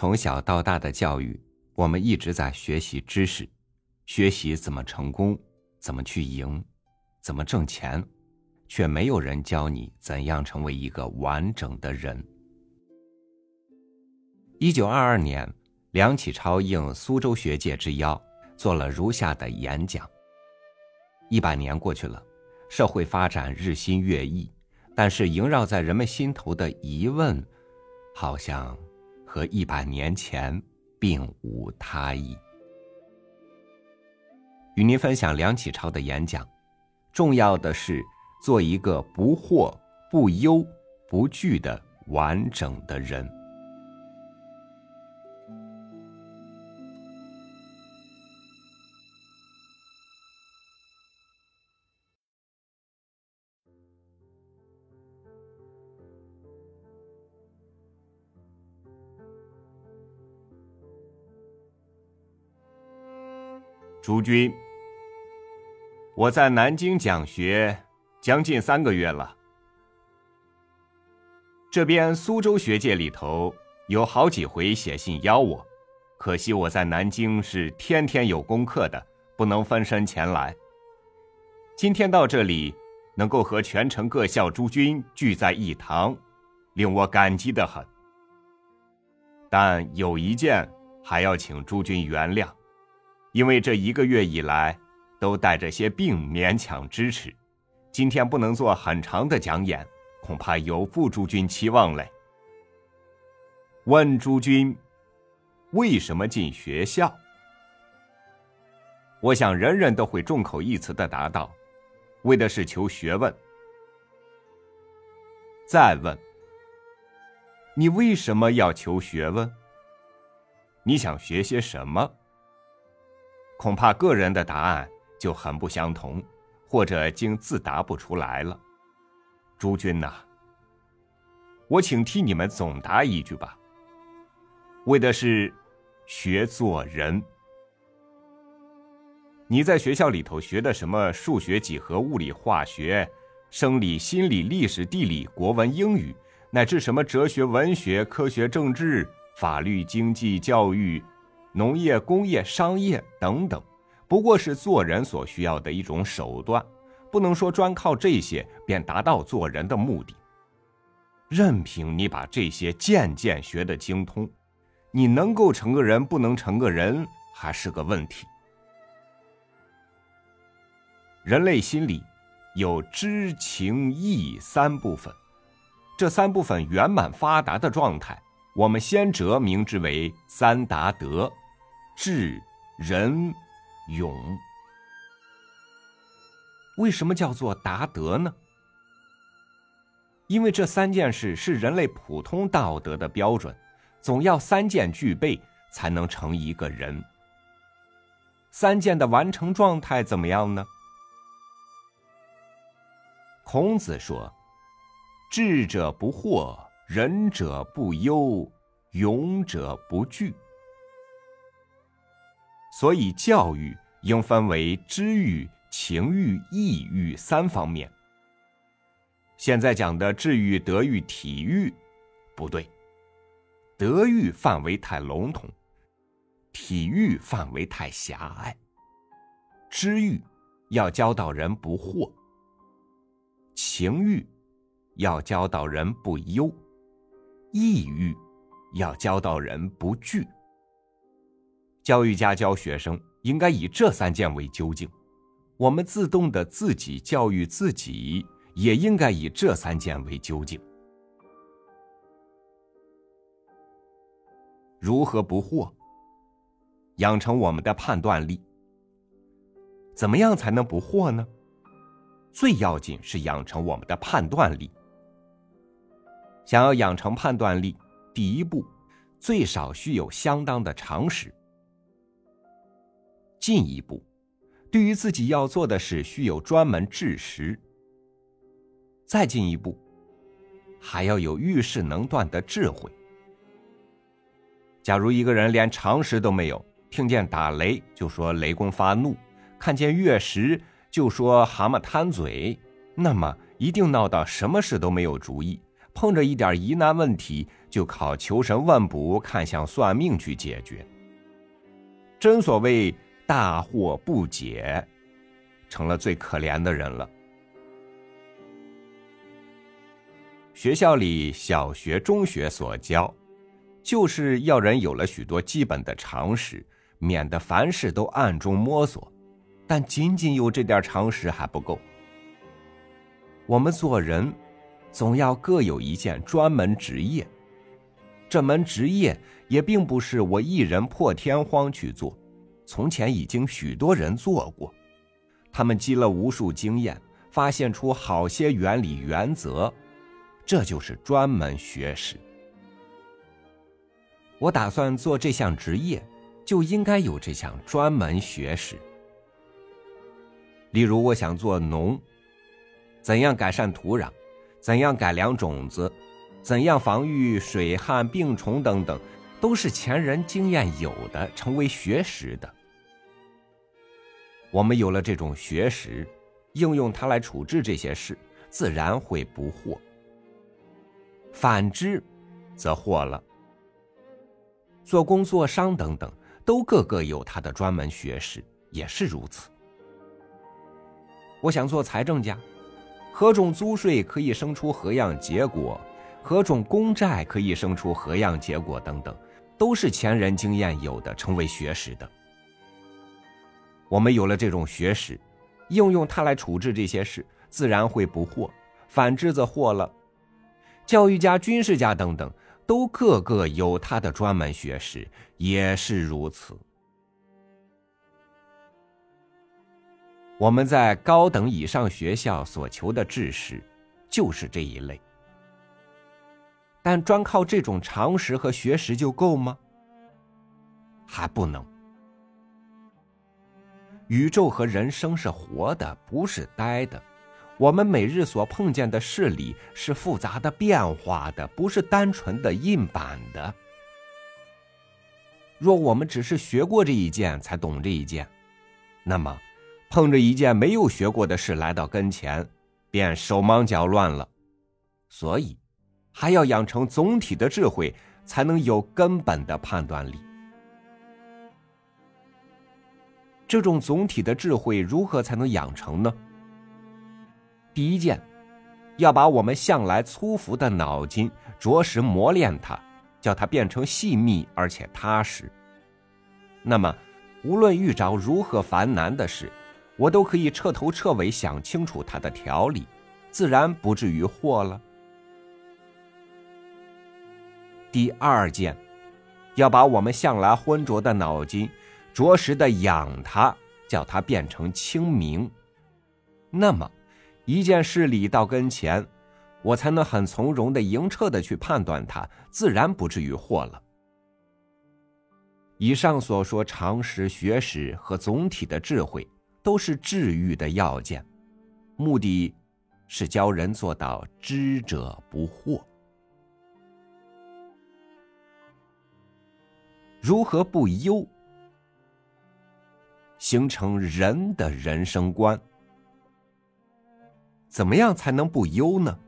从小到大的教育，我们一直在学习知识，学习怎么成功，怎么去赢，怎么挣钱，却没有人教你怎样成为一个完整的人。一九二二年，梁启超应苏州学界之邀，做了如下的演讲。一百年过去了，社会发展日新月异，但是萦绕在人们心头的疑问，好像。和一百年前并无他意。与您分享梁启超的演讲，重要的是做一个不惑、不忧、不惧的完整的人。诸君，我在南京讲学将近三个月了。这边苏州学界里头有好几回写信邀我，可惜我在南京是天天有功课的，不能分身前来。今天到这里，能够和全城各校诸君聚在一堂，令我感激的很。但有一件还要请诸君原谅。因为这一个月以来，都带着些病，勉强支持。今天不能做很长的讲演，恐怕有负诸君期望嘞。问诸君，为什么进学校？我想人人都会众口一词的答道：为的是求学问。再问，你为什么要求学问？你想学些什么？恐怕个人的答案就很不相同，或者竟自答不出来了。诸君呐，我请替你们总答一句吧。为的是学做人。你在学校里头学的什么数学、几何、物理、化学、生理、心理、历史、地理、国文、英语，乃至什么哲学、文学、科学、政治、法律、经济、教育。农业、工业、商业等等，不过是做人所需要的一种手段，不能说专靠这些便达到做人的目的。任凭你把这些件件学得精通，你能够成个人，不能成个人，还是个问题。人类心里有知、情、意三部分，这三部分圆满发达的状态，我们先哲名之为三达德。智、仁、勇，为什么叫做达德呢？因为这三件事是人类普通道德的标准，总要三件具备才能成一个人。三件的完成状态怎么样呢？孔子说：“智者不惑，仁者不忧，勇者不惧。”所以，教育应分为知育、情育、意育三方面。现在讲的智育、德育、体育，不对。德育范围太笼统，体育范围太狭隘。知育要教导人不惑，情育要教导人不忧，意育要教导人不惧。教育家教学生应该以这三件为究竟，我们自动的自己教育自己，也应该以这三件为究竟。如何不惑？养成我们的判断力。怎么样才能不惑呢？最要紧是养成我们的判断力。想要养成判断力，第一步，最少需有相当的常识。进一步，对于自己要做的事，需有专门知识。再进一步，还要有遇事能断的智慧。假如一个人连常识都没有，听见打雷就说雷公发怒，看见月食就说蛤蟆贪嘴，那么一定闹到什么事都没有主意，碰着一点疑难问题，就靠求神问卜、看相算命去解决。真所谓大惑不解，成了最可怜的人了。学校里小学、中学所教，就是要人有了许多基本的常识，免得凡事都暗中摸索。但仅仅有这点常识还不够。我们做人，总要各有一件专门职业。这门职业也并不是我一人破天荒去做，从前已经许多人做过，他们积了无数经验，发现出好些原理原则，这就是专门学识。我打算做这项职业，就应该有这项专门学识。例如，我想做农，怎样改善土壤，怎样改良种子，怎样防御水旱病虫等等，都是前人经验有的，成为学识的。我们有了这种学识，应用它来处置这些事，自然会不惑。反之，则惑了。做工、做商等等，都个个有他的专门学识，也是如此。我想做财政家，何种租税可以生出何样结果，何种公债可以生出何样结果等等，都是前人经验有的，成为学识的。我们有了这种学识，应用它来处置这些事，自然会不惑；反之则惑了。教育家、军事家等等，都个个有他的专门学识，也是如此。我们在高等以上学校所求的知识，就是这一类。但专靠这种常识和学识就够吗？还不能。宇宙和人生是活的，不是呆的。我们每日所碰见的事理是复杂的、变化的，不是单纯的印版的。若我们只是学过这一件才懂这一件，那么。碰着一件没有学过的事来到跟前，便手忙脚乱了。所以，还要养成总体的智慧，才能有根本的判断力。这种总体的智慧如何才能养成呢？第一件，要把我们向来粗浮的脑筋着实磨练它，叫它变成细密而且踏实。那么，无论遇着如何繁难的事，我都可以彻头彻尾想清楚它的条理，自然不至于惑了。第二件，要把我们向来浑浊的脑筋，着实的养他，叫他变成清明。那么，一件事理到跟前，我才能很从容的、莹澈的去判断它，自然不至于惑了。以上所说常识、学识和总体的智慧。都是治愈的要件，目的是教人做到知者不惑。如何不忧？形成人的人生观。怎么样才能不忧呢？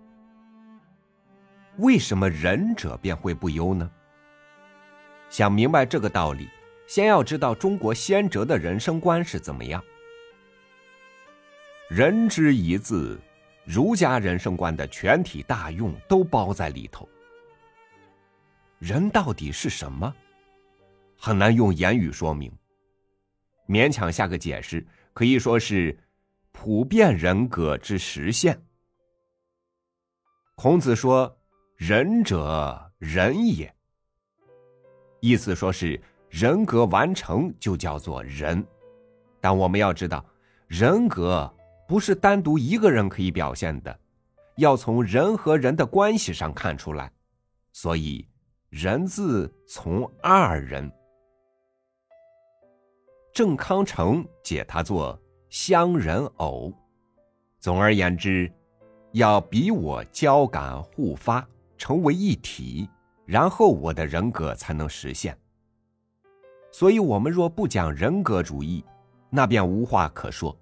为什么仁者便会不忧呢？想明白这个道理，先要知道中国先哲的人生观是怎么样。人之一字，儒家人生观的全体大用都包在里头。人到底是什么？很难用言语说明。勉强下个解释，可以说是普遍人格之实现。孔子说：“仁者仁也。”意思说是人格完成就叫做仁。但我们要知道，人格。不是单独一个人可以表现的，要从人和人的关系上看出来，所以“人”字从二人。郑康成解他作乡人偶。总而言之，要比我交感互发，成为一体，然后我的人格才能实现。所以，我们若不讲人格主义，那便无话可说。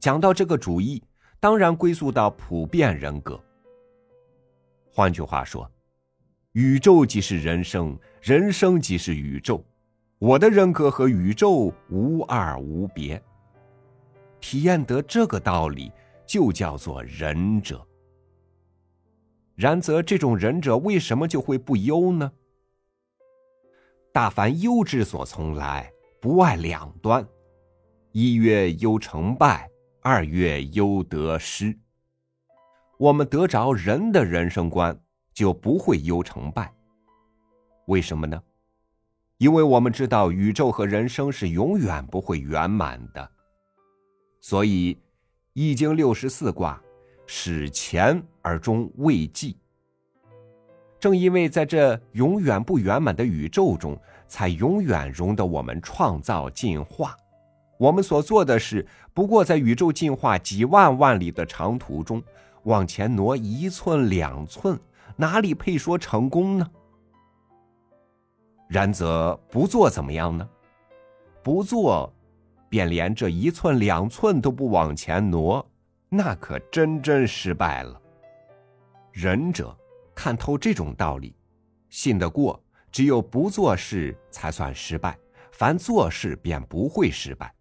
讲到这个主义，当然归宿到普遍人格。换句话说，宇宙即是人生，人生即是宇宙。我的人格和宇宙无二无别。体验得这个道理，就叫做仁者。然则，这种仁者为什么就会不忧呢？大凡忧之所从来，不外两端：一曰忧成败，二曰忧得失。我们得着人的人生观，就不会忧成败。为什么呢？因为我们知道宇宙和人生是永远不会圆满的，所以《易经》六十四卦始乾而终未济。正因为在这永远不圆满的宇宙中，才永远容得我们创造进化。我们所做的事，不过在宇宙进化几万万里的长途中，往前挪一寸两寸，哪里配说成功呢？然则不做怎么样呢？不做，便连这一寸两寸都不往前挪，那可真真失败了。仁者看透这种道理，信得过，只有不做事才算失败，凡做事便不会失败。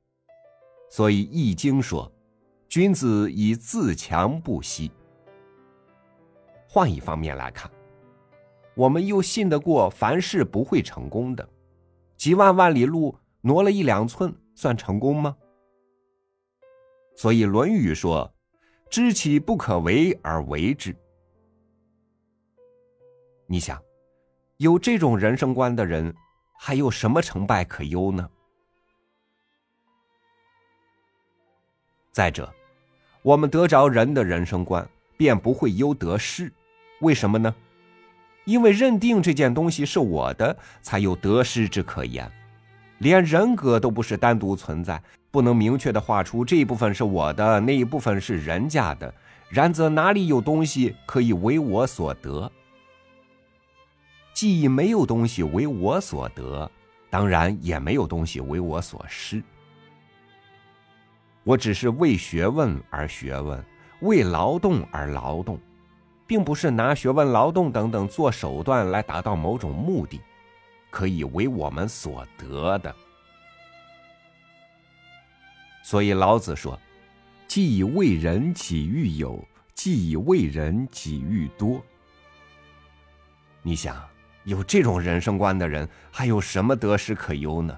所以《易经》说：“君子以自强不息。”换一方面来看。我们又信得过凡事不会成功的，几万万里路挪了一两寸，算成功吗？所以《论语》说：“知其不可为而为之。”你想，有这种人生观的人，还有什么成败可忧呢？再者，我们得着人的人生观，便不会忧得失，为什么呢？因为认定这件东西是我的，才有得失之可言。连人格都不是单独存在，不能明确的画出这一部分是我的，那一部分是人家的。然则哪里有东西可以为我所得？既没有东西为我所得，当然也没有东西为我所失。我只是为学问而学问，为劳动而劳动。并不是拿学问、劳动等等做手段来达到某种目的，可以为我们所得的。所以老子说：“既以为人己欲有，既以为人己欲多。”你想，有这种人生观的人，还有什么得失可忧呢？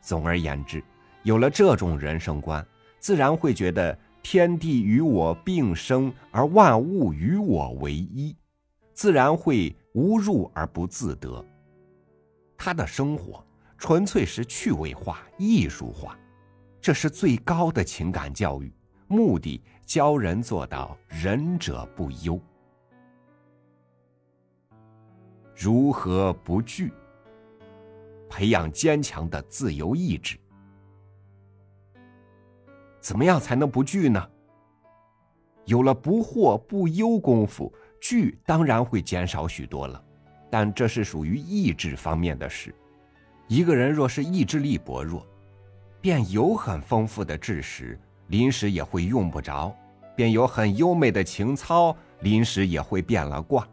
总而言之，有了这种人生观，自然会觉得。天地与我并生，而万物与我为一，自然会无入而不自得。他的生活纯粹是趣味化、艺术化，这是最高的情感教育，目的教人做到仁者不忧。如何不惧？培养坚强的自由意志。怎么样才能不惧呢？有了不惑不忧功夫，惧当然会减少许多了。但这是属于意志方面的事。一个人若是意志力薄弱，便有很丰富的知识，临时也会用不着；便有很优美的情操，临时也会变了卦。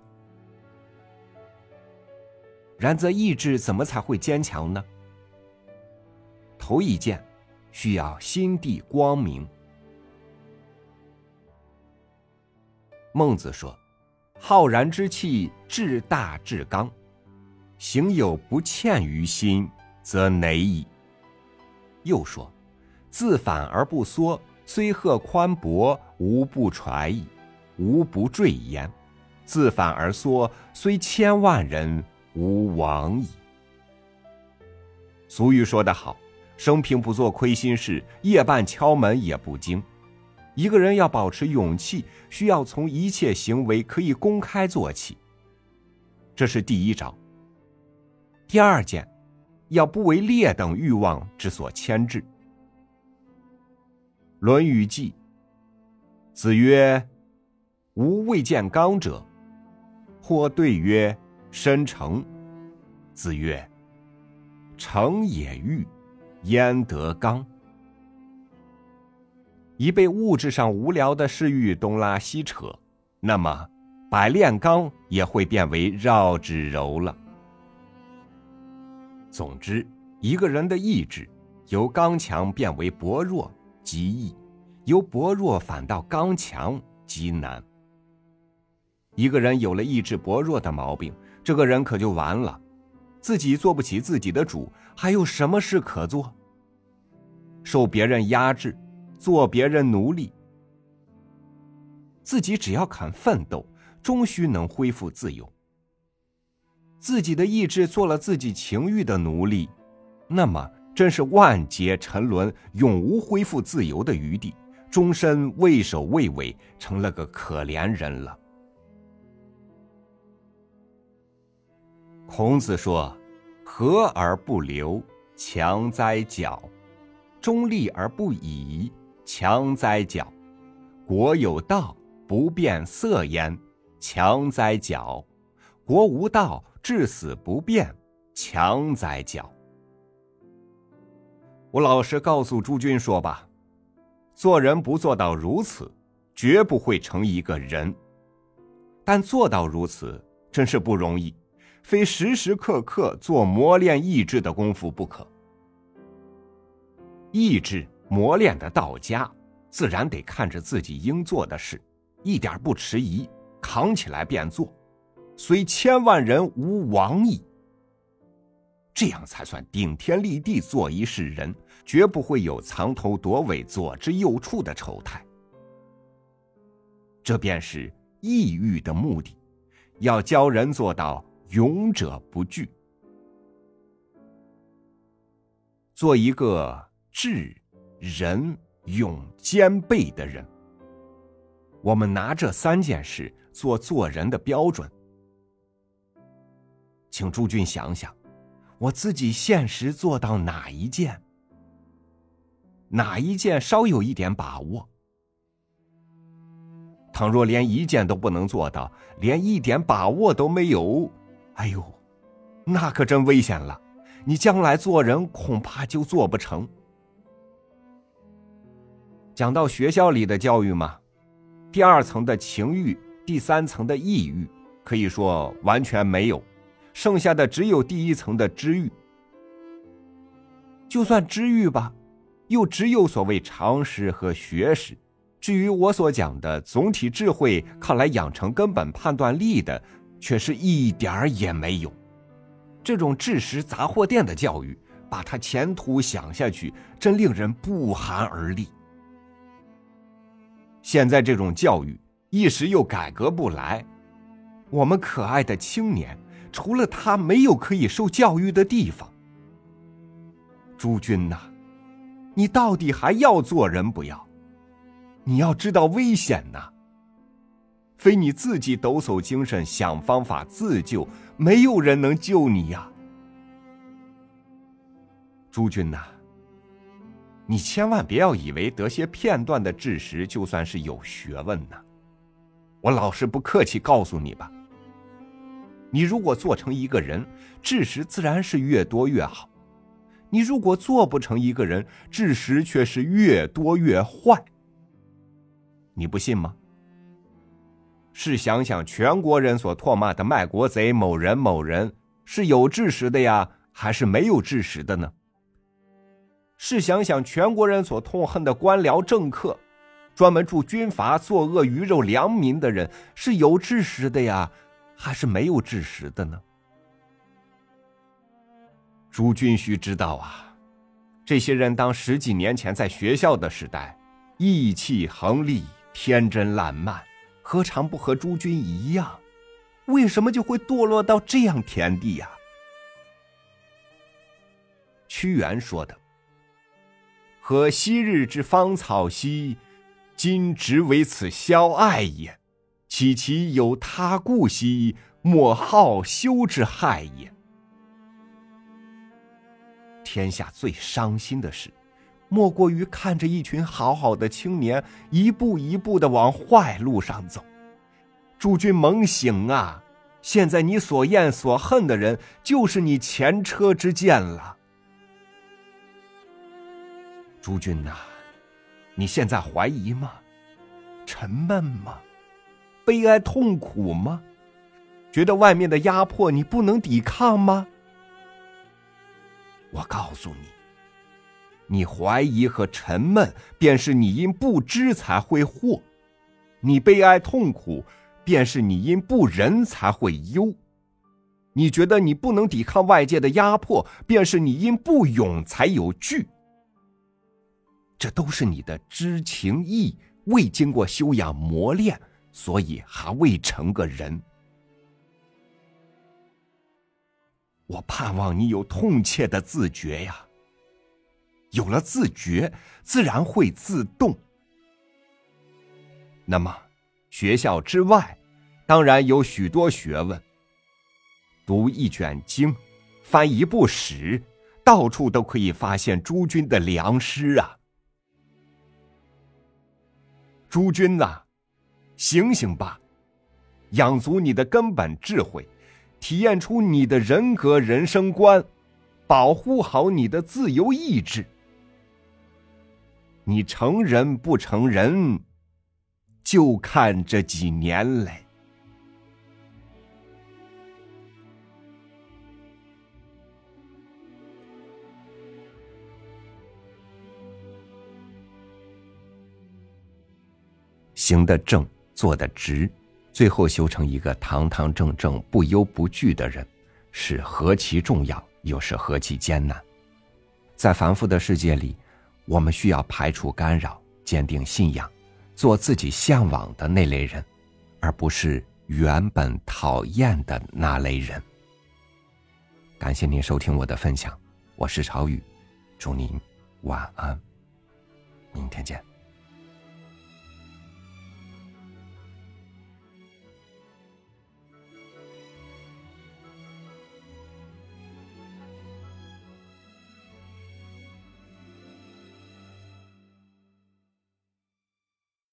然则意志怎么才会坚强呢？头一件。需要心地光明。孟子说：“浩然之气，至大至刚，行有不欠于心，则馁矣。”又说：“自反而不缩，虽褐宽博，无不揣矣，无不坠焉；自反而缩，虽千万人，无往矣。”俗语说得好。生平不做亏心事，夜半敲门也不惊。一个人要保持勇气，需要从一切行为可以公开做起。这是第一招。第二件，要不为劣等欲望之所牵制。《论语记》子曰：“吾未见刚者。”或对曰：“申成。”子曰：“成也欲。”焉得刚？一被物质上无聊的事欲东拉西扯，那么百炼钢也会变为绕指柔了。总之，一个人的意志由刚强变为薄弱极易，由薄弱反到刚强极难。一个人有了意志薄弱的毛病，这个人可就完了，自己做不起自己的主，还有什么事可做？受别人压制，做别人奴隶，自己只要肯奋斗，终须能恢复自由。自己的意志做了自己情欲的奴隶，那么真是万劫沉沦，永无恢复自由的余地，终身畏首畏尾，成了个可怜人了。孔子说：“和而不流，强哉矫；中立而不倚，强哉矫；国有道，不变色焉，强哉矫；国无道。”至死不变，强哉矫！我老实告诉诸君说吧，做人不做到如此，绝不会成一个人。但做到如此，真是不容易，非时时刻刻做磨练意志的功夫不可。意志磨练的到家，自然得看着自己应做的事，一点不迟疑，扛起来便做。虽千万人无往矣，这样才算顶天立地做一世人，绝不会有藏头躲尾、左支右绌的丑态。这便是抑郁的目的，要教人做到勇者不惧，做一个智、仁、勇兼备的人。我们拿这三件事做做人的标准。请诸君想想，我自己现实做到哪一件？哪一件稍有一点把握？倘若连一件都不能做到，连一点把握都没有，哎呦，那可真危险了！你将来做人恐怕就做不成。讲到学校里的教育嘛，第二层的情欲，第三层的意欲，可以说完全没有。剩下的只有第一层的知欲，就算知欲吧，又只有所谓常识和学识。至于我所讲的总体智慧，靠来养成根本判断力的，却是一点儿也没有。这种制食杂货店的教育，把他前途想下去，真令人不寒而栗。现在这种教育一时又改革不来，我们可爱的青年。除了他，没有可以受教育的地方。诸君呐，你到底还要做人不要？你要知道危险呐！非你自己抖擞精神想方法自救，没有人能救你呀！诸君呐，你千万别要以为得些片段的知识就算是有学问呢。我老实不客气告诉你吧。你如果做成一个人，知识自然是越多越好；你如果做不成一个人，知识却是越多越坏。你不信吗？试想想，全国人所唾骂的卖国贼某人某人，是有知识的呀，还是没有知识的呢？试想想，全国人所痛恨的官僚政客，专门助军阀、作恶鱼肉良民的人，是有知识的呀？还是没有知识的呢。诸君须知道啊，这些人当十几年前在学校的时代，意气横厉、天真烂漫，何尝不和诸君一样？为什么就会堕落到这样田地呀？屈原说的：“和昔日之芳草兮，今直为此消艾也。”岂其有他故兮，莫好修之害也。天下最伤心的事，莫过于看着一群好好的青年，一步一步的往坏路上走。诸君猛醒啊！现在你所厌所恨的人，就是你前车之鉴了。诸君呐，你现在怀疑吗？沉闷吗？悲哀痛苦吗？觉得外面的压迫你不能抵抗吗？我告诉你，你怀疑和沉闷，便是你因不知才会惑；你悲哀痛苦，便是你因不仁才会忧；你觉得你不能抵抗外界的压迫，便是你因不勇才有惧。这都是你的知情意未经过修养磨练，所以还未成个人。我盼望你有痛切的自觉呀。有了自觉，自然会自动。那么，学校之外，当然有许多学问。读一卷经，翻一部史，到处都可以发现诸君的良师啊。诸君呐，醒醒吧，养足你的根本智慧。体验出你的人格人生观，保护好你的自由意志。你成人不成人，就看这几年嘞。行得正，坐得直。最后修成一个堂堂正正、不忧不惧的人，是何其重要，又是何其艰难。在繁复的世界里，我们需要排除干扰，坚定信仰，做自己向往的那类人，而不是原本讨厌的那类人。感谢您收听我的分享，我是朝雨，祝您晚安。明天见